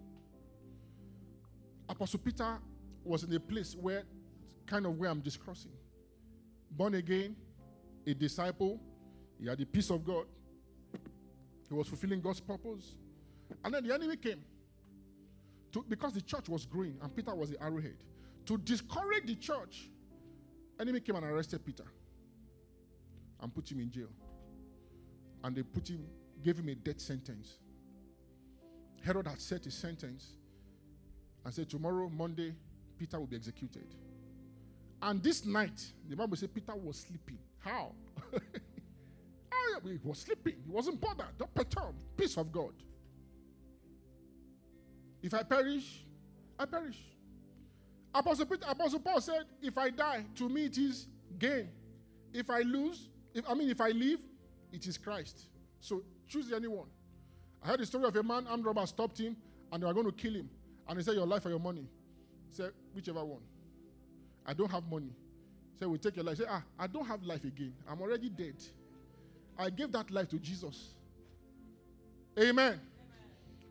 Apostle Peter was in a place where, kind of where I'm discussing. Born again, a disciple, he had the peace of God, he was fulfilling God's purpose. And then the enemy came to, because the church was growing and Peter was the arrowhead. To discourage the church, enemy came and arrested Peter and put him in jail. And they put him, gave him a death sentence. Herod had set his sentence and said, Tomorrow, Monday, Peter will be executed. And this night, the Bible says Peter was sleeping. How? oh, he was sleeping. He wasn't bothered, not perturbed. Peace of God. If I perish, I perish. Apostle, Peter, Apostle Paul said, If I die, to me it is gain. If I lose, if I mean, if I live, it is Christ. So choose anyone. I heard the story of a man, armed robber stopped him and they were going to kill him. And he said, Your life or your money? He said, Whichever one. I don't have money. He said, We take your life. He said, Ah, I don't have life again. I'm already dead. I gave that life to Jesus. Amen.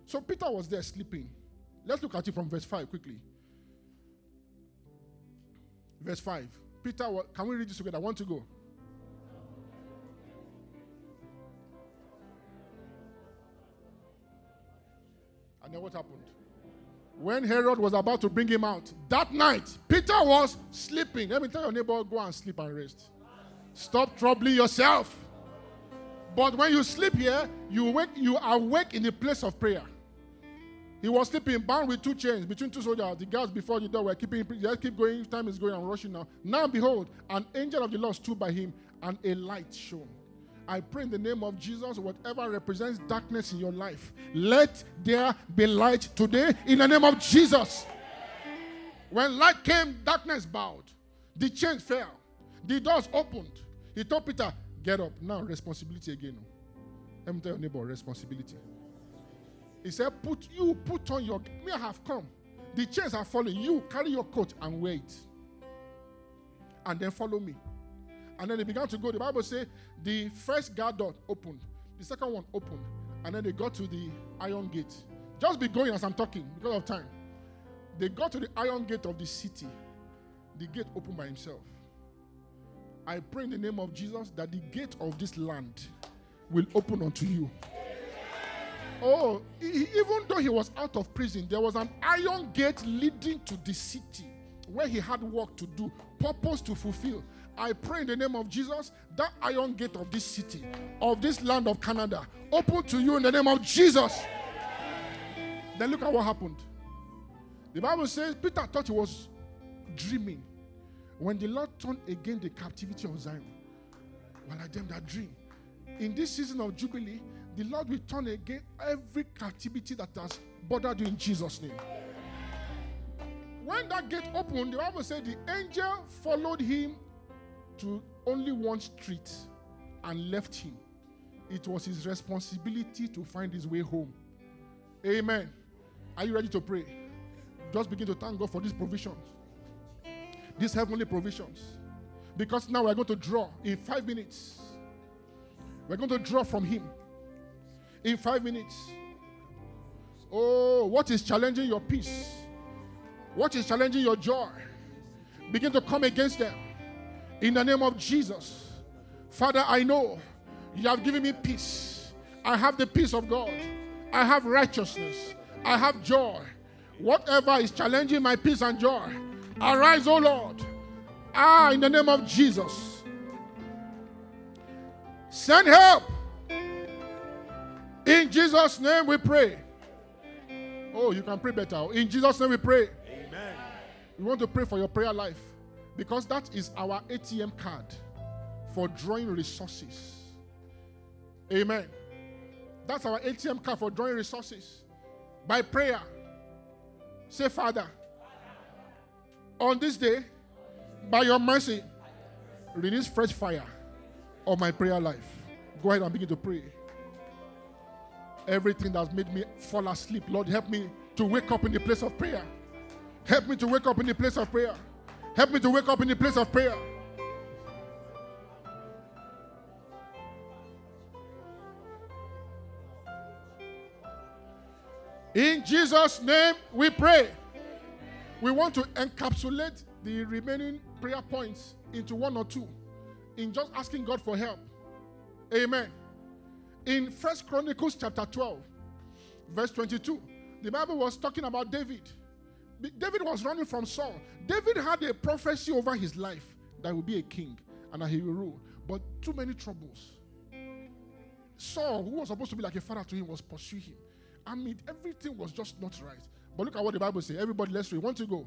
So Peter was there sleeping. Let's look at it from verse 5 quickly. Verse 5. Peter, can we read this together? I want to go. What happened? When Herod was about to bring him out, that night, Peter was sleeping. Let me tell your neighbor, go and sleep and rest. Stop troubling yourself. But when you sleep here, you wake, you awake in the place of prayer. He was sleeping, bound with two chains between two soldiers. The guards before the door were keeping. Just keep going. Time is going. I'm rushing now. Now behold, an angel of the Lord stood by him, and a light shone. I pray in the name of Jesus, whatever represents darkness in your life, let there be light today in the name of Jesus. When light came, darkness bowed. The chains fell. The doors opened. He told Peter, Get up. Now, responsibility again. Let me tell your neighbor, responsibility. He said, Put you put on your me I have come. The chains are falling. You carry your coat and wear it. And then follow me. And then they began to go. The Bible says the first guard door opened, the second one opened, and then they got to the iron gate. Just be going as I'm talking because of time. They got to the iron gate of the city. The gate opened by himself. I pray in the name of Jesus that the gate of this land will open unto you. Oh, he- even though he was out of prison, there was an iron gate leading to the city where he had work to do, purpose to fulfill. I pray in the name of Jesus that iron gate of this city, of this land of Canada, open to you in the name of Jesus. Then look at what happened. The Bible says Peter thought he was dreaming when the Lord turned again the captivity of Zion. Well, I them that dream. In this season of Jubilee, the Lord will turn again every captivity that has bothered you in Jesus' name. When that gate opened, the Bible said the angel followed him to only one street and left him. It was his responsibility to find his way home. Amen. Are you ready to pray? Just begin to thank God for these provisions, these heavenly provisions. Because now we're going to draw in five minutes. We're going to draw from Him in five minutes. Oh, what is challenging your peace? What is challenging your joy? Begin to come against them in the name of Jesus. Father, I know you have given me peace. I have the peace of God. I have righteousness. I have joy. Whatever is challenging my peace and joy, arise, O Lord. Ah, in the name of Jesus. Send help. In Jesus' name we pray. Oh, you can pray better. In Jesus' name we pray. We want to pray for your prayer life because that is our ATM card for drawing resources. Amen. That's our ATM card for drawing resources. By prayer, say, Father, on this day, by your mercy, release fresh fire on my prayer life. Go ahead and begin to pray. Everything that's made me fall asleep, Lord, help me to wake up in the place of prayer. Help me to wake up in the place of prayer. Help me to wake up in the place of prayer. In Jesus' name we pray. We want to encapsulate the remaining prayer points into one or two in just asking God for help. Amen. In First Chronicles chapter 12, verse 22, the Bible was talking about David. David was running from Saul. David had a prophecy over his life that he would be a king and that he will rule, but too many troubles. Saul, who was supposed to be like a father to him, was pursuing him. I mean, everything was just not right. But look at what the Bible says. Everybody, let's read. Want to go?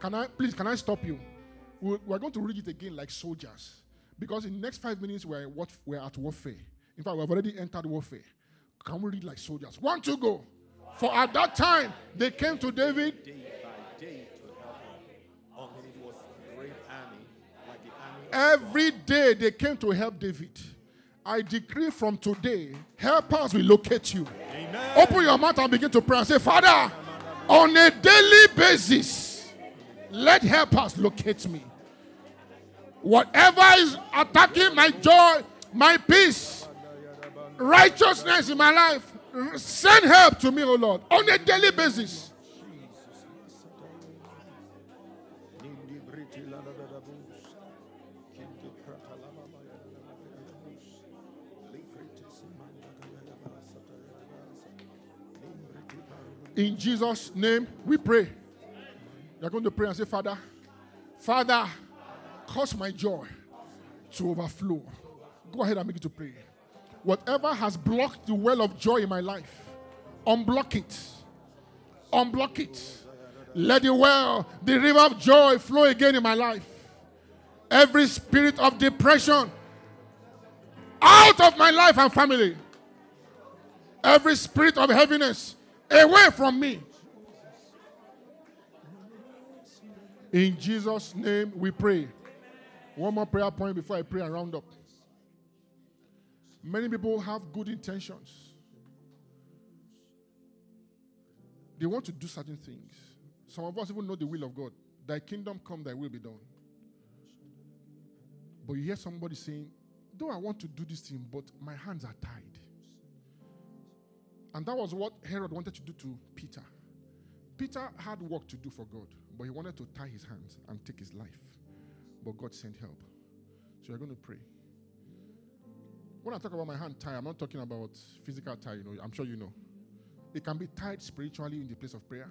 Can I please? Can I stop you? We're, we're going to read it again like soldiers, because in the next five minutes we're we're at warfare. In fact, we've already entered warfare. Can we read like soldiers? One to go. For at that time they came to David. Day by day to help him. Um, Until it was a great army, like the army Every day they came to help David. I decree from today, helpers will locate you. Amen. Open your mouth and begin to pray and say, Father, on a daily basis, let helpers locate me. Whatever is attacking my joy, my peace, righteousness in my life, send help to me, O Lord, on a daily basis. In Jesus' name, we pray. You're going to pray and say, Father, Father, cause my joy to overflow. Go ahead and make it to pray. Whatever has blocked the well of joy in my life, unblock it. Unblock it. Let the well, the river of joy flow again in my life. Every spirit of depression out of my life and family. Every spirit of heaviness away from me. In Jesus' name we pray. One more prayer point before I pray and round up. Many people have good intentions. They want to do certain things. Some of us even know the will of God. Thy kingdom come, thy will be done. But you hear somebody saying, Though I want to do this thing, but my hands are tied. And that was what Herod wanted to do to Peter. Peter had work to do for God, but he wanted to tie his hands and take his life. But God sent help. So you're going to pray. When I talk about my hand tie, I'm not talking about physical tie, you know, I'm sure you know. It can be tied spiritually in the place of prayer.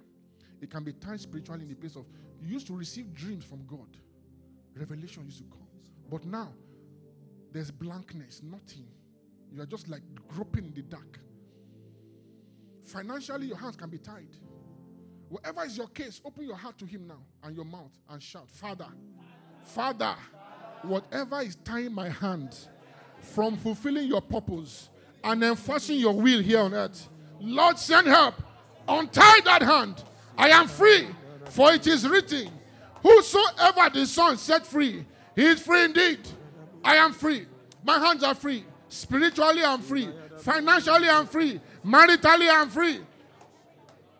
It can be tied spiritually in the place of you used to receive dreams from God. Revelation used to come. But now there's blankness, nothing. You are just like groping in the dark. Financially, your hands can be tied. Whatever is your case, open your heart to Him now and your mouth and shout, Father, Father, whatever is tying my hand from fulfilling your purpose and enforcing your will here on earth, Lord, send help. Untie that hand. I am free, for it is written, Whosoever the Son set free, he is free indeed. I am free. My hands are free. Spiritually, I'm free. Financially, I'm free. Maritally, I'm free.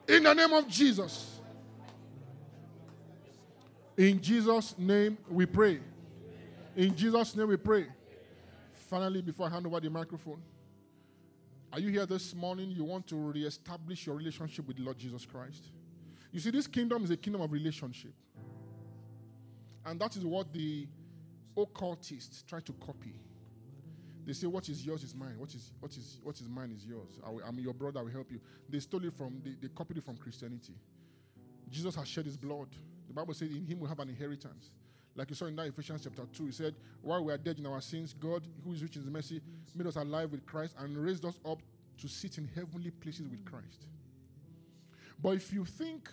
In the name of Jesus. In Jesus' name we pray. In Jesus' name we pray. Finally, before I hand over the microphone, are you here this morning? You want to reestablish your relationship with the Lord Jesus Christ? You see, this kingdom is a kingdom of relationship. And that is what the occultists try to copy. They say, What is yours is mine. What is, what is, what is mine is yours. I am your brother, I will help you. They stole it from, they, they copied it from Christianity. Jesus has shed his blood. The Bible says, In him we have an inheritance. Like you saw in that Ephesians chapter 2, he said, While we are dead in our sins, God, who is rich in his mercy, made us alive with Christ and raised us up to sit in heavenly places with Christ. But if you think,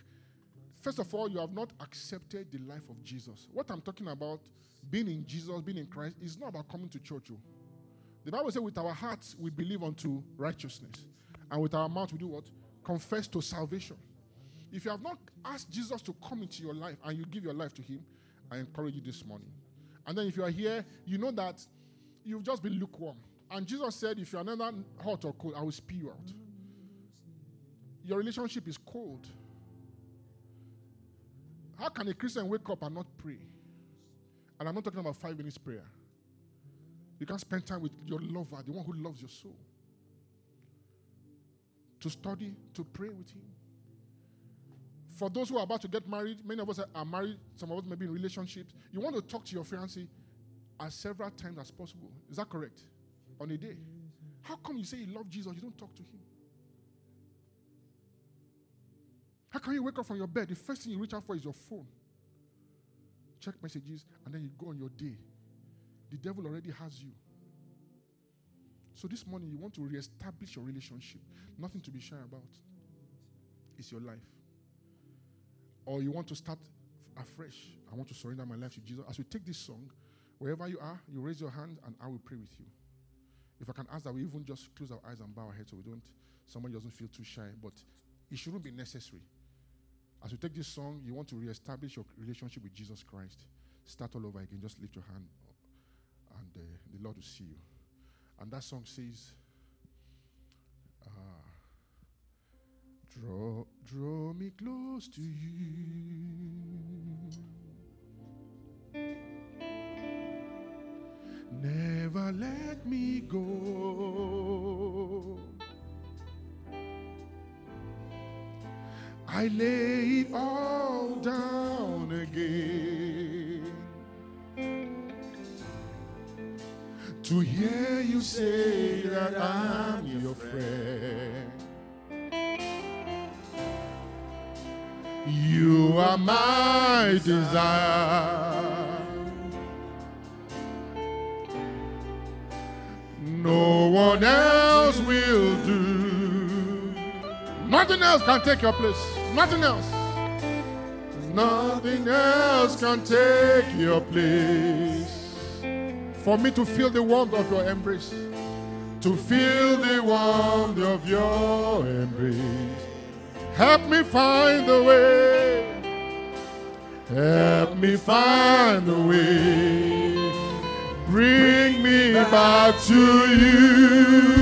first of all, you have not accepted the life of Jesus, what I'm talking about, being in Jesus, being in Christ, is not about coming to church. Oh. The Bible says, with our hearts we believe unto righteousness, and with our mouth we do what? Confess to salvation. If you have not asked Jesus to come into your life and you give your life to Him, I encourage you this morning. And then if you are here, you know that you've just been lukewarm. And Jesus said, if you are neither hot or cold, I will spew you out. Your relationship is cold. How can a Christian wake up and not pray? And I'm not talking about five minutes prayer. You can spend time with your lover, the one who loves your soul. To study, to pray with him. For those who are about to get married, many of us are married, some of us may be in relationships. You want to talk to your fiancé as several times as possible. Is that correct? On a day. How come you say you love Jesus, you don't talk to him? How can you wake up from your bed? The first thing you reach out for is your phone. Check messages, and then you go on your day. The devil already has you. So this morning, you want to reestablish your relationship. Nothing to be shy about. It's your life. Or you want to start afresh. I want to surrender my life to Jesus. As we take this song, wherever you are, you raise your hand and I will pray with you. If I can ask that we even just close our eyes and bow our heads so we don't, somebody doesn't feel too shy, but it shouldn't be necessary. As we take this song, you want to reestablish your relationship with Jesus Christ. Start all over again. Just lift your hand, and uh, the Lord will see you. And that song says, uh, "Draw, draw me close to you. Never let me go." I lay it all down again to hear you say that I'm your friend. You are my desire. No one else will do. Nothing else can take your place. Nothing else. Nothing else can take your place. For me to feel the warmth of your embrace. To feel the warmth of your embrace. Help me find the way. Help me find the way. Bring me back to you.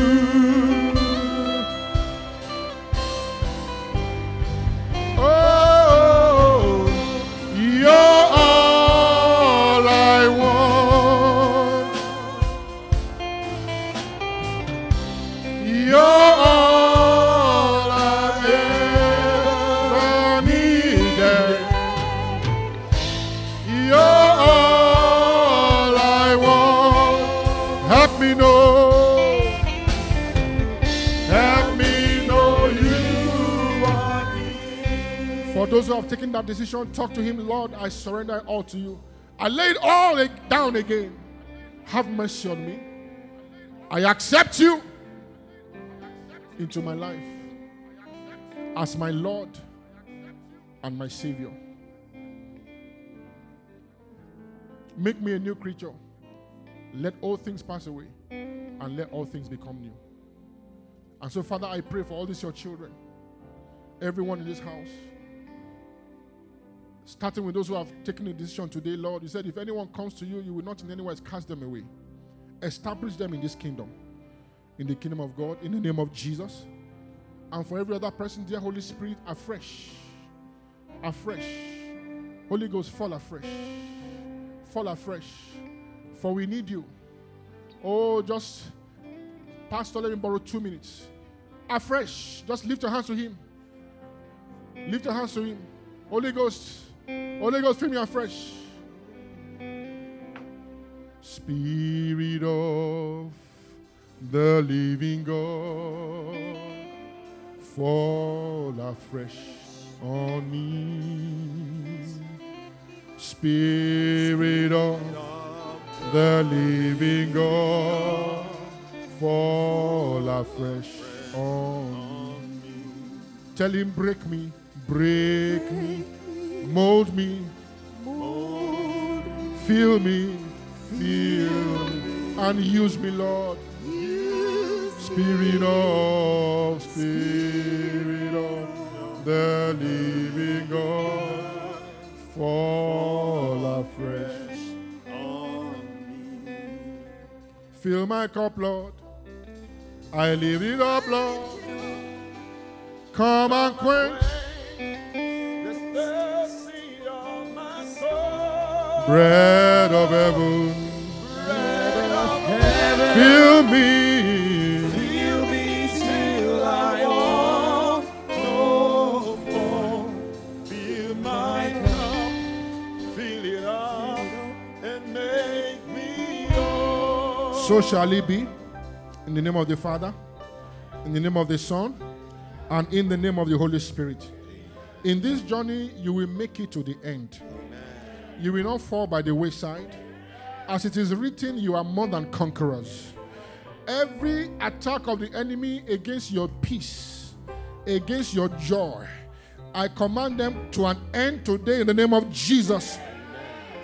For those who have taken that decision, talk to Him, Lord. I surrender all to you. I lay it all down again. Have mercy on me. I accept you into my life as my Lord and my Savior. Make me a new creature. Let all things pass away and let all things become new. And so, Father, I pray for all these your children, everyone in this house. Starting with those who have taken a decision today, Lord, you said, if anyone comes to you, you will not in any way cast them away. Establish them in this kingdom, in the kingdom of God, in the name of Jesus. And for every other person, dear Holy Spirit, afresh, afresh. Holy Ghost, fall afresh, fall afresh. For we need you. Oh, just, Pastor, let me borrow two minutes. Afresh, just lift your hands to Him. Lift your hands to Him. Holy Ghost, Holy Ghost, fill me afresh. Spirit of the living God, fall afresh on me. Spirit of the living God, fall afresh on me. Tell him, break me, break me, mold me, mold, fill me, fill me, and use me, Lord. Spirit of, Spirit of the living God, fall afresh on me. Fill my cup, Lord. I lift it up, Lord. Come and quench soul. bread of heaven. Fill me. Fill me till I want no more. Fill my cup, fill it up, and make me yours. So shall it be. In the name of the Father, in the name of the Son, and in the name of the Holy Spirit. In this journey, you will make it to the end. You will not fall by the wayside. As it is written, you are more than conquerors. Every attack of the enemy against your peace, against your joy, I command them to an end today in the name of Jesus.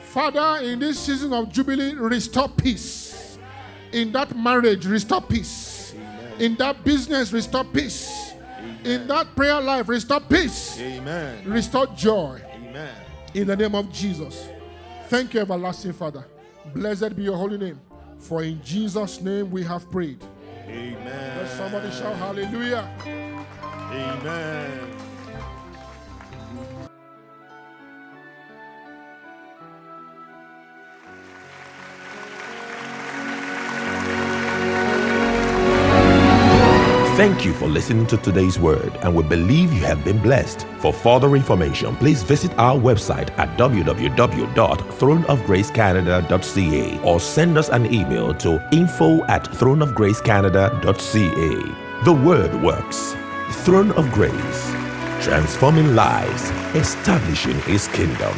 Father, in this season of Jubilee, restore peace. In that marriage, restore peace. In that business, restore peace. In that prayer life, restore peace. Amen. Restore joy. Amen. In the name of Jesus. Thank you, everlasting Father. Blessed be your holy name. For in Jesus' name we have prayed. Amen. Let somebody shout hallelujah. Amen. Thank you for listening to today's word, and we believe you have been blessed. For further information, please visit our website at www.throneofgracecanada.ca or send us an email to info at throneofgracecanada.ca. The word works. Throne of Grace, transforming lives, establishing His kingdom.